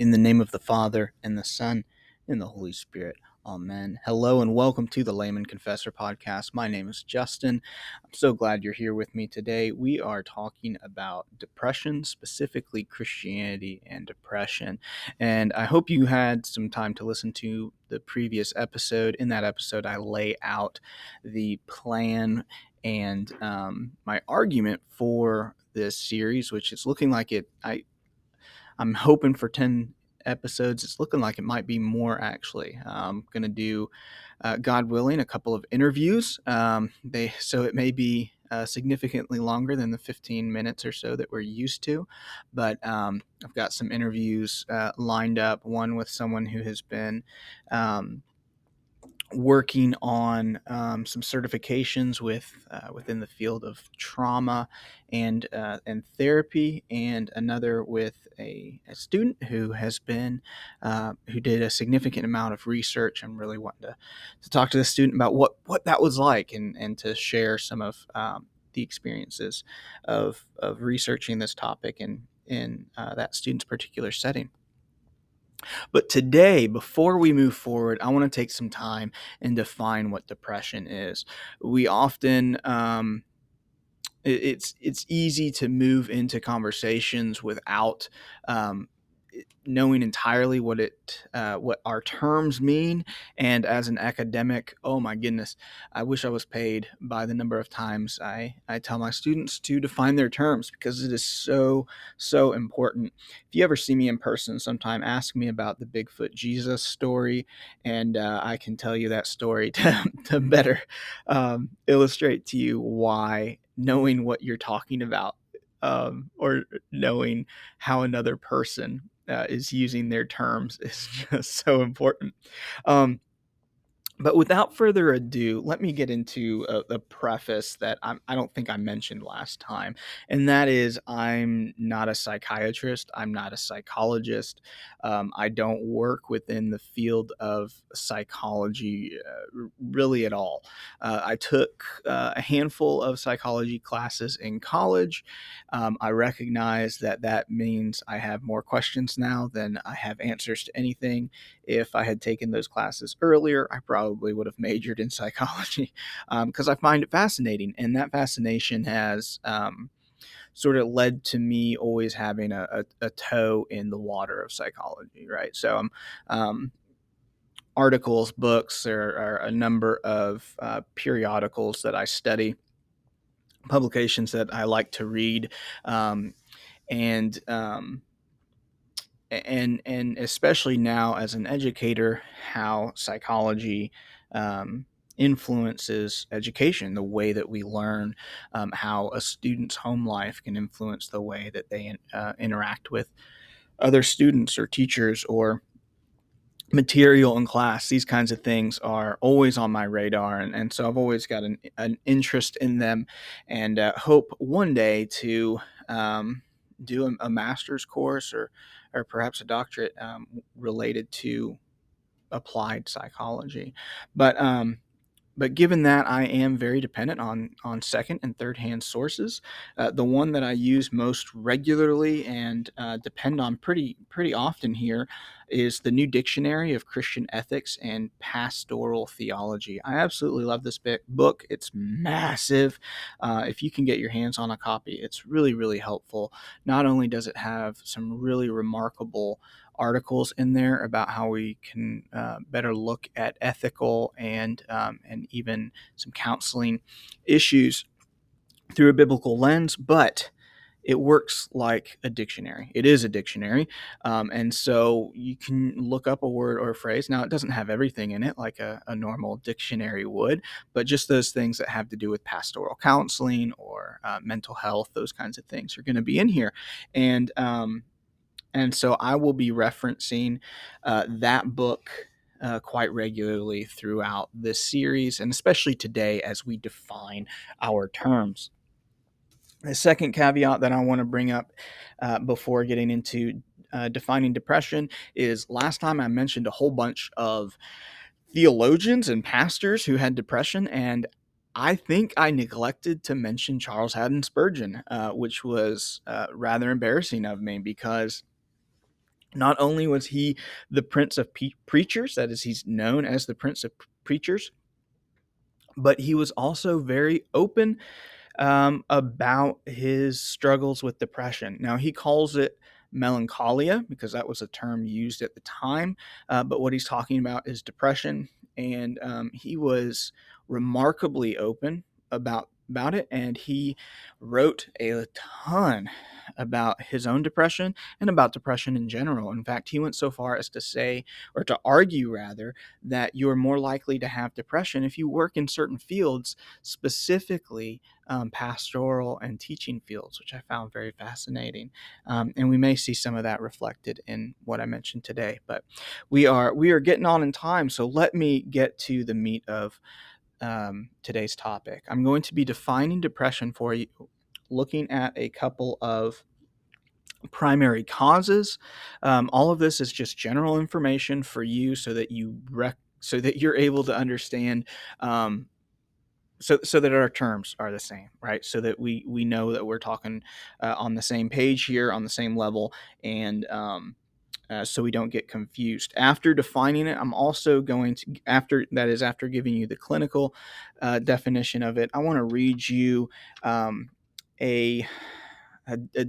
In the name of the Father, and the Son, and the Holy Spirit. Amen. Hello and welcome to the Layman Confessor podcast. My name is Justin. I'm so glad you're here with me today. We are talking about depression, specifically Christianity and depression. And I hope you had some time to listen to the previous episode. In that episode, I lay out the plan and um, my argument for this series, which is looking like it. I I'm hoping for ten episodes. It's looking like it might be more actually. I'm going to do, uh, God willing, a couple of interviews. Um, they so it may be uh, significantly longer than the 15 minutes or so that we're used to, but um, I've got some interviews uh, lined up. One with someone who has been um, working on um, some certifications with uh, within the field of trauma and uh, and therapy, and another with a, a student who has been uh, who did a significant amount of research. I'm really wanting to, to talk to the student about what what that was like, and and to share some of um, the experiences of of researching this topic in in uh, that student's particular setting. But today, before we move forward, I want to take some time and define what depression is. We often um, it's it's easy to move into conversations without um, knowing entirely what it uh, what our terms mean and as an academic oh my goodness i wish i was paid by the number of times i i tell my students to define their terms because it is so so important. If you ever see me in person sometime ask me about the bigfoot jesus story and uh, i can tell you that story to, to better um, illustrate to you why knowing what you're talking about um, or knowing how another person uh, is using their terms is just so important. Um, but without further ado, let me get into a, a preface that I'm, I do not think I mentioned last time. And that is, I'm not a psychiatrist, I'm not a psychologist. Um, I don't work within the field of psychology uh, really at all. Uh, I took uh, a handful of psychology classes in college. Um, I recognize that that means I have more questions now than I have answers to anything. If I had taken those classes earlier, I probably probably would have majored in psychology because um, I find it fascinating. And that fascination has um, sort of led to me always having a, a, a, toe in the water of psychology, right? So um, um articles, books, there are a number of uh, periodicals that I study, publications that I like to read. Um, and um, and and especially now as an educator, how psychology um, influences education, the way that we learn, um, how a student's home life can influence the way that they uh, interact with other students or teachers or material in class. These kinds of things are always on my radar and, and so i've always got an, an interest in them and uh, hope one day to um, do a, a, master's course or or perhaps a doctorate um, related to applied psychology. But um, but given that I am very dependent on on second and third hand sources, uh, the one that I use most regularly and uh, depend on pretty pretty often here is the New Dictionary of Christian Ethics and Pastoral Theology. I absolutely love this book. It's massive. Uh, if you can get your hands on a copy, it's really really helpful. Not only does it have some really remarkable articles in there about how we can uh, better look at ethical and um, and even some counseling issues through a biblical lens, but it works like a dictionary. It is a dictionary. Um, and so you can look up a word or a phrase. Now, it doesn't have everything in it like a, a normal dictionary would, but just those things that have to do with pastoral counseling or uh, mental health, those kinds of things are going to be in here. And um, and so I will be referencing uh, that book uh, quite regularly throughout this series, and especially today as we define our terms. The second caveat that I want to bring up uh, before getting into uh, defining depression is last time I mentioned a whole bunch of theologians and pastors who had depression, and I think I neglected to mention Charles Haddon Spurgeon, uh, which was uh, rather embarrassing of me because Not only was he the prince of pe- preachers, that is, he's known as the prince of preachers, but he was also very open um, about his struggles with depression. Now, he calls it melancholia because that was a term used at the time, uh, but what he's talking about is depression. And um, he was remarkably open about about it and he wrote a ton about his own depression and about depression in general. In fact, he went so far as to say, or to argue rather, that you're more likely to have depression if you work in certain fields, specifically um, pastoral and teaching fields, which I found very fascinating. Um, and we may see some of that reflected in what I mentioned today. But we are we are getting on in time, so let me get to the meat of um, today's topic. I'm going to be defining depression for you, looking at a couple of primary causes. Um, all of this is just general information for you, so that you rec- so that you're able to understand. Um, so, so that our terms are the same, right? So that we we know that we're talking uh, on the same page here, on the same level, and um, uh, so we don't get confused. After defining it, I'm also going to, after that is after giving you the clinical uh, definition of it, I want to read you um, a, a, a,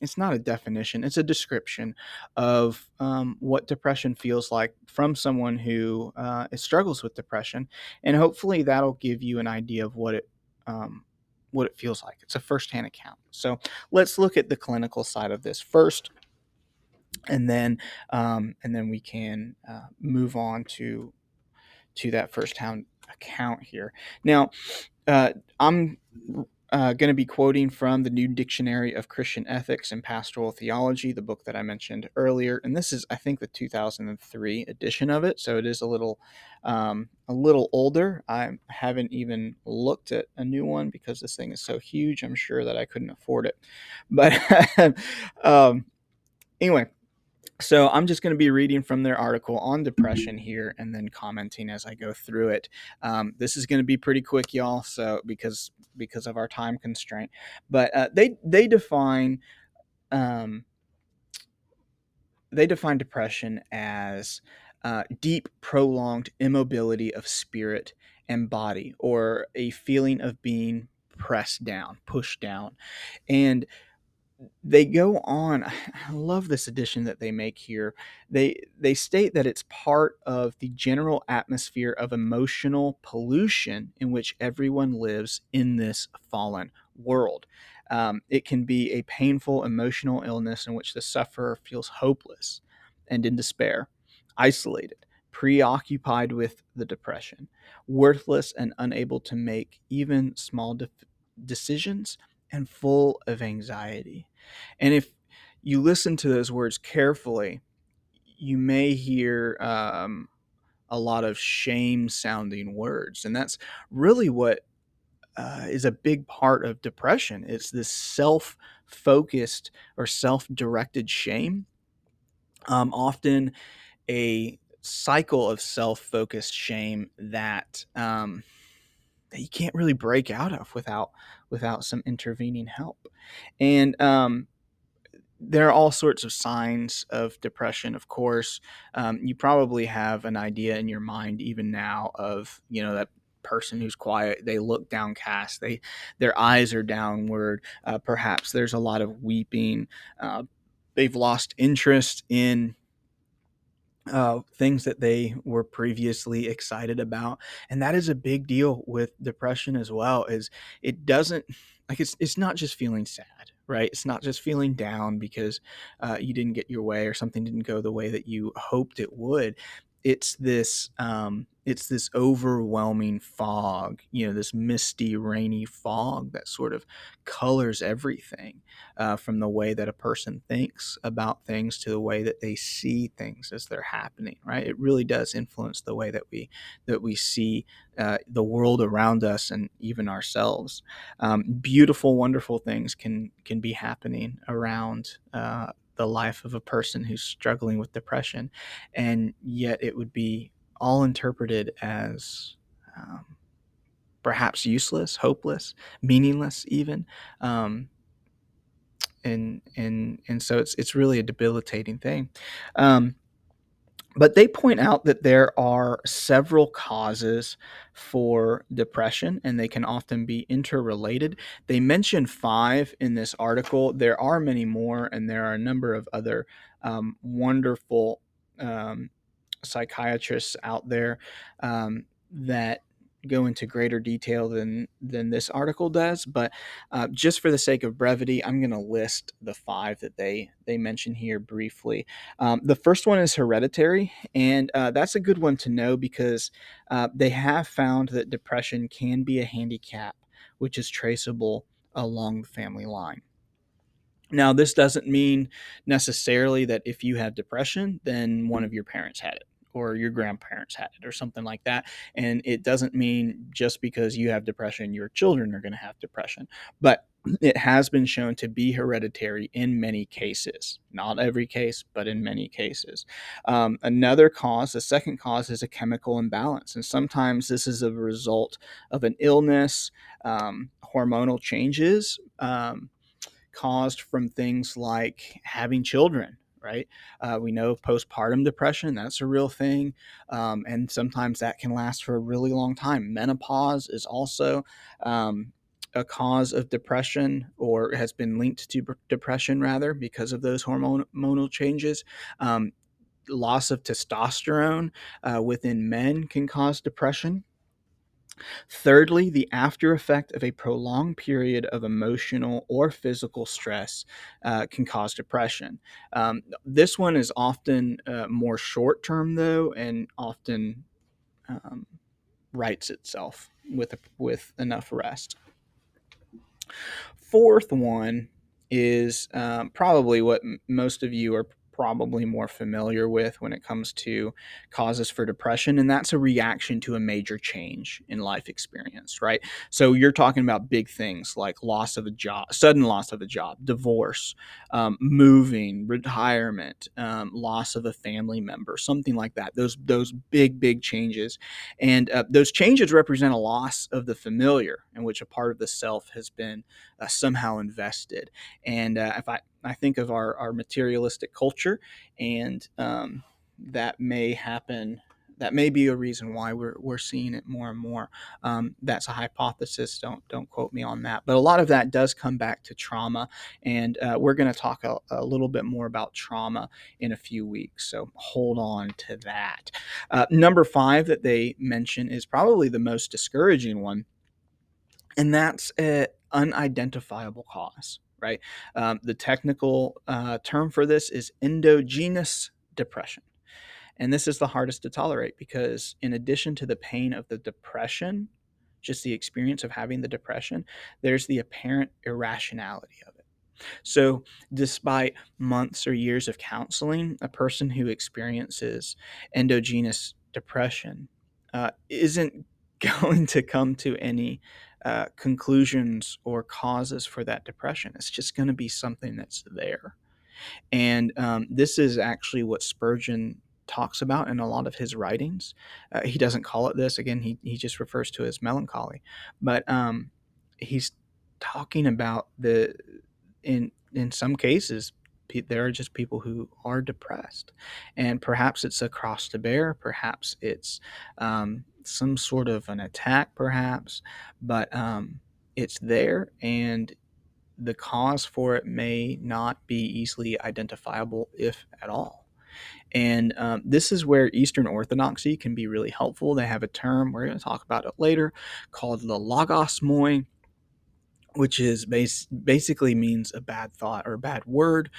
it's not a definition, it's a description of um, what depression feels like from someone who uh, struggles with depression. And hopefully that'll give you an idea of what it, um, what it feels like. It's a firsthand account. So let's look at the clinical side of this first and then um, and then we can uh, move on to to that first hand account here. Now, uh, I'm uh, going to be quoting from the New Dictionary of Christian Ethics and Pastoral Theology, the book that I mentioned earlier, and this is, I think, the 2003 edition of it, so it is a little, um, a little older. I haven't even looked at a new one because this thing is so huge. I'm sure that I couldn't afford it, but um, anyway, so I'm just going to be reading from their article on depression here and then commenting as I go through it. Um, this is going to be pretty quick, y'all. So because because of our time constraint, but uh, they they define um, they define depression as uh, deep, prolonged immobility of spirit and body, or a feeling of being pressed down, pushed down, and they go on i love this addition that they make here. They they state that it's part of the general atmosphere of emotional pollution in which everyone lives in this fallen world. Um, it can be a painful emotional illness in which the sufferer feels hopeless and in despair isolated preoccupied with the depression worthless and unable to make even small de- decisions and full of anxiety. And if you listen to those words carefully, you may hear um, a lot of shame sounding words. And that's really what uh, is a big part of depression. It's this self focused or self directed shame. Um, often a cycle of self focused shame that um, that you can't really break out of without without some intervening help. And um, there are all sorts of signs of depression. Of course, um, you probably have an idea in your mind even now of you know that person who's quiet they look downcast they their eyes are downward uh, perhaps there's a lot of weeping uh, they've lost interest in uh, things that they were previously excited about and that is a big deal with depression as well is it doesn't like it's it's not just feeling sad right? It's not just feeling down because uh, you didn't get your way or something didn't go the way that you hoped it would it's this um, it's this overwhelming fog, you know, this misty, rainy fog that sort of colors everything uh, from the way that a person thinks about things to the way that they see things as they're happening. Right? It really does influence the way that we that we see uh, the world around us and even ourselves. Um, beautiful, wonderful things can can be happening around. Uh, the life of a person who's struggling with depression, and yet it would be all interpreted as um, perhaps useless, hopeless, meaningless, even. Um, and and and so it's it's really a debilitating thing. Um, but they point out that there are several causes for depression and they can often be interrelated. They mention five in this article. There are many more, and there are a number of other um, wonderful um, psychiatrists out there um, that go into greater detail than than this article does but uh, just for the sake of brevity i'm going to list the five that they they mention here briefly. Um, the first one is hereditary and uh, that's a good one to know because uh, they have found that depression can be a handicap which is traceable along the family line. Now this doesn't mean necessarily that if you have depression then one of your parents had it or your grandparents had it or something like that. And it doesn't mean just because you have depression, your children are going to have depression. But it has been shown to be hereditary in many cases. Not every case, but in many cases. Um, another cause, the second cause, is a chemical imbalance. And sometimes this is a result of an illness, um, hormonal changes. Um, caused from things like having children right? Uh, we know postpartum depression, that's a real thing. Um, and sometimes that can last for a really long time. Menopause is also um, a cause of depression or has been linked to depression rather because of those hormonal changes. Um, loss of testosterone uh, within men can cause depression. Thirdly, the after effect of a prolonged period of emotional or physical stress uh, can cause depression. Um, this one is often uh, more short term, though, and often um, rights itself with, with enough rest. Fourth one is um, probably what m- most of you are probably more familiar with when it comes to causes for depression, and that's a reaction to a major change in life experience, right? So you're talking about big things like loss of a job, sudden loss of a job, divorce, um, moving, retirement, um, loss of a family member, something like that. Those those big big changes, and uh, those changes represent a loss of the familiar, in which a part of the self has been uh, somehow invested. And uh, if I I think of our, our materialistic culture, and um, that may happen. That may be a reason why we're, we're seeing it more and more. Um, that's a hypothesis. Don't don't quote me on that. But a lot of that does come back to trauma, and uh, we're going to talk a, a, little bit more about trauma in a few weeks. So hold on to that. Uh, number five that they mention is probably the most discouraging one, and that's an unidentifiable cause right? Um, the technical uh, term for this is endogenous depression. And this is the hardest to tolerate because, in addition to the pain of the depression, just the experience of having the depression, there's the apparent irrationality of it. So, despite months or years of counseling, a person who experiences endogenous depression uh, isn't going to come to any uh, conclusions or causes for that depression. It's just going to be something that's there. And um, this is actually what Spurgeon talks about in a lot of his writings. Uh, he doesn't call it this. Again, he, he just refers to it as melancholy. But um, he's talking about the, in, in some cases, there are just people who are depressed. And perhaps it's a cross to bear. Perhaps it's um, some sort of an attack, perhaps, but um, it's there, and the cause for it may not be easily identifiable, if at all. And um, this is where Eastern Orthodoxy can be really helpful. They have a term, we're going to talk about it later, called the logismoi, which is base, basically means a bad thought or a bad word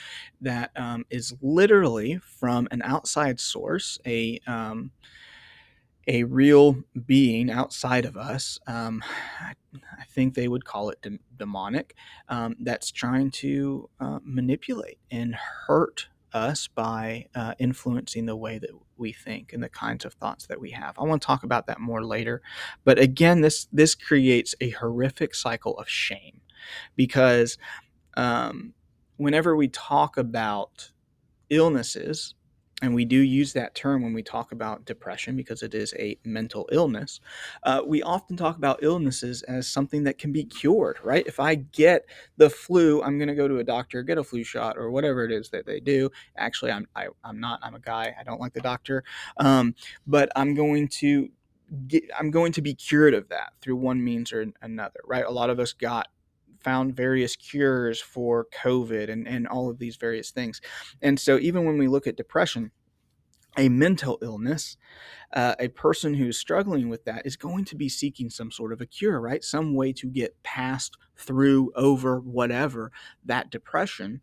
that um, is literally from an outside source, a um, a real being outside of us. Um, I, I, think they would call it de- demonic. Um, that's trying to uh, manipulate and hurt us by uh, influencing the way that we think and the kinds of thoughts that we have. I want to talk about that more later. But again, this this creates a horrific cycle of shame because um, whenever we talk about illnesses and we do use that term when we talk about depression because it is a mental illness. Uh, we often talk about illnesses as something that can be cured, right? If I get the flu, I'm going to go to a doctor, get a flu shot, or whatever it is that they do. Actually, I'm I, i am not. I'm a guy. I don't like the doctor, um, but I'm going to get. I'm going to be cured of that through one means or another, right? A lot of us got found various cures for COVID and, and all of these various things. And so, even when we look at depression, a mental illness, uh, a person who's struggling with that is going to be seeking some sort of a cure, right? Some way to get past, through, over, whatever that depression.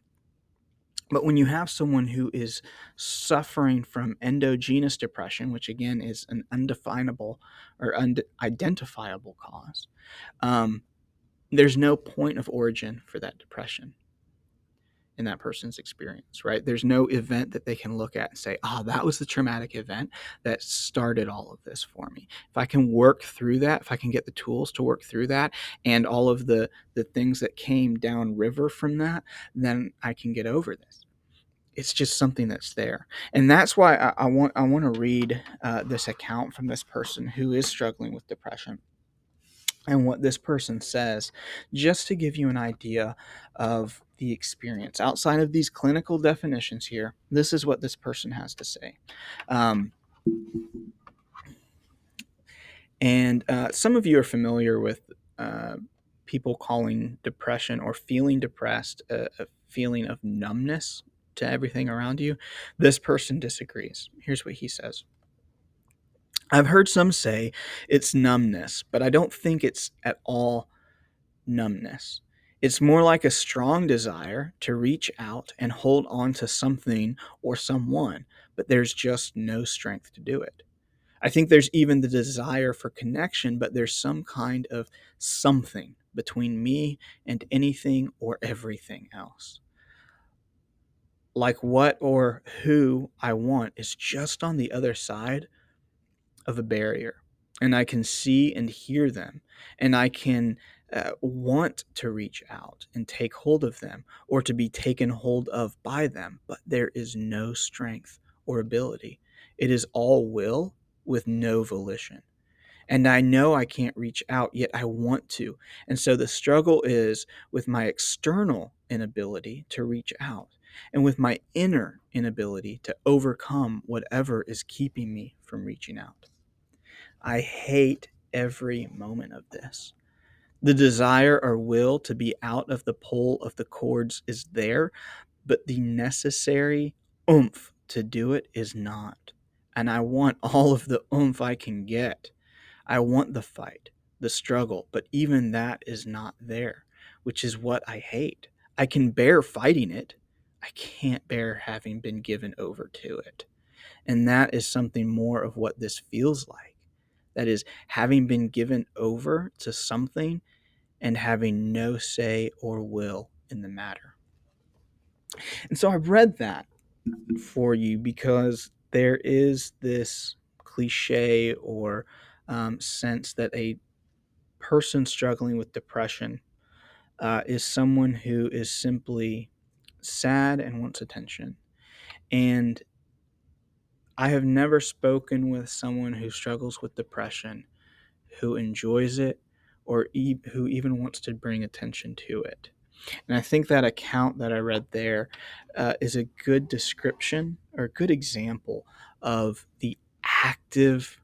But when you have someone who is suffering from endogenous depression, which again is an undefinable or unidentifiable cause, um, there's no point of origin for that depression in that person's experience, right? There's no event that they can look at and say, ah, oh, that was the traumatic event that started all of this for me. If I can work through that, if I can get the tools to work through that and all of the, the things that came down river from that, then I can get over this. It's just something that's there. And that's why I, I want I want to read uh, this account from this person who is struggling with depression and what this person says, just to give you an idea of the experience. Outside of these clinical definitions here, this is what this person has to say. Um, and uh, some of you are familiar with uh, people calling depression or feeling depressed a, a feeling of numbness to everything around you. This person disagrees. Here's what he says I've heard some say it's numbness, but I don't think it's at all numbness. It's more like a strong desire to reach out and hold on to something or someone, but there's just no strength to do it. I think there's even the desire for connection, but there's some kind of something between me and anything or everything else. Like what or who I want is just on the other side of a barrier and I can see and hear them and I can uh, want to reach out and take hold of them or to be taken hold of by them, but there is no strength or ability. It is all will with no volition. And I know I can't reach out, yet I want to. And so the struggle is with my external inability to reach out and with my inner inability to overcome whatever is keeping me from reaching out. I hate every moment of this. The desire or will to be out of the pull of the cords is there, but the necessary oomph to do it is not. And I want all of the oomph I can get. I want the fight, the struggle, but even that is not there, which is what I hate. I can bear fighting it. I can't bear having been given over to it. And that is something more of what this feels like. That is, having been given over to something and having no say or will in the matter. And so I've read that for you because there is this cliche or um, sense that a person struggling with depression uh, is someone who is simply sad and wants attention. And I have never spoken with someone who struggles with depression, who enjoys it, or e- who even wants to bring attention to it. And I think that account that I read there uh, is a good description or a good example of the active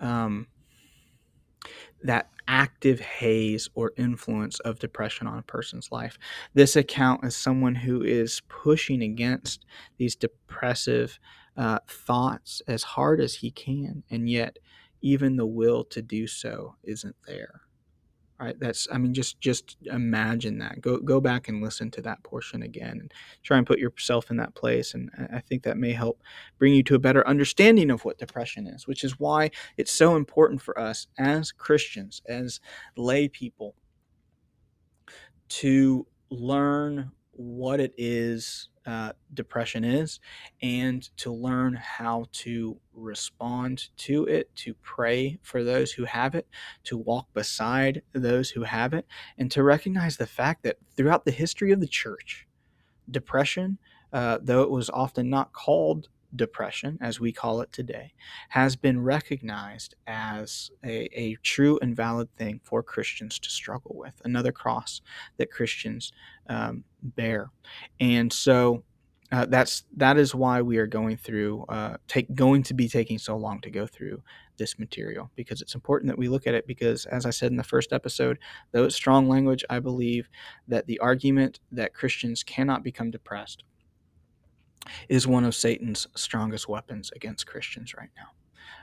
um, that active haze or influence of depression on a person's life. This account is someone who is pushing against these depressive uh, thoughts as hard as he can, and yet even the will to do so isn't there. Right? That's I mean just just imagine that. Go go back and listen to that portion again and try and put yourself in that place and I think that may help bring you to a better understanding of what depression is, which is why it's so important for us as Christians, as lay people to learn what it is uh, depression is and to learn how to respond to it, to pray for those who have it, to walk beside those who have it, and to recognize the fact that throughout the history of the church, depression uh, though it was often not called depression, as we call it today, has been recognized as a, a true and valid thing for Christians to struggle with, another cross that Christians um, bear. And so uh, that's that is why we are going through uh, take going to be taking so long to go through this material because it's important that we look at it because as I said in the first episode, though it's strong language, I believe that the argument that Christians cannot become depressed is one of Satan's strongest weapons against Christians right now.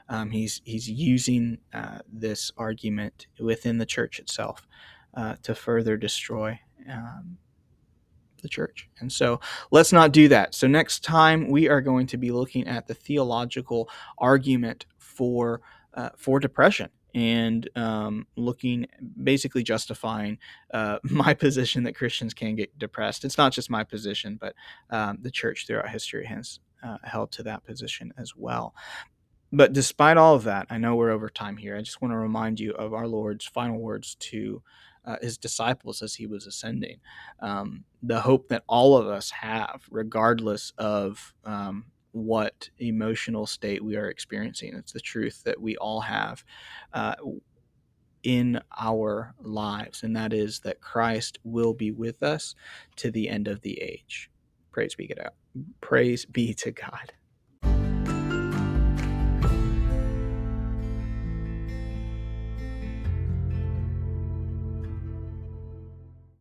Um, he's he's using uh, this argument within the church itself uh, to further destroy um, the church. And so let's not do that. So next time we are going to be looking at the theological argument for uh, for depression and um, looking basically justifying uh, my position that Christians can get depressed. It's not just my position, but um, the church throughout history has uh, held to that position as well. But despite all of that, I know we're over time here. I just want to remind you of our Lord's final words to uh, his disciples as he was ascending. Um, the hope that all of us have, regardless of um, what emotional state we are experiencing. It's the truth that we all have uh, in our lives, and that is that Christ will be with us to the end of the age. Praise be to God. Praise be to God.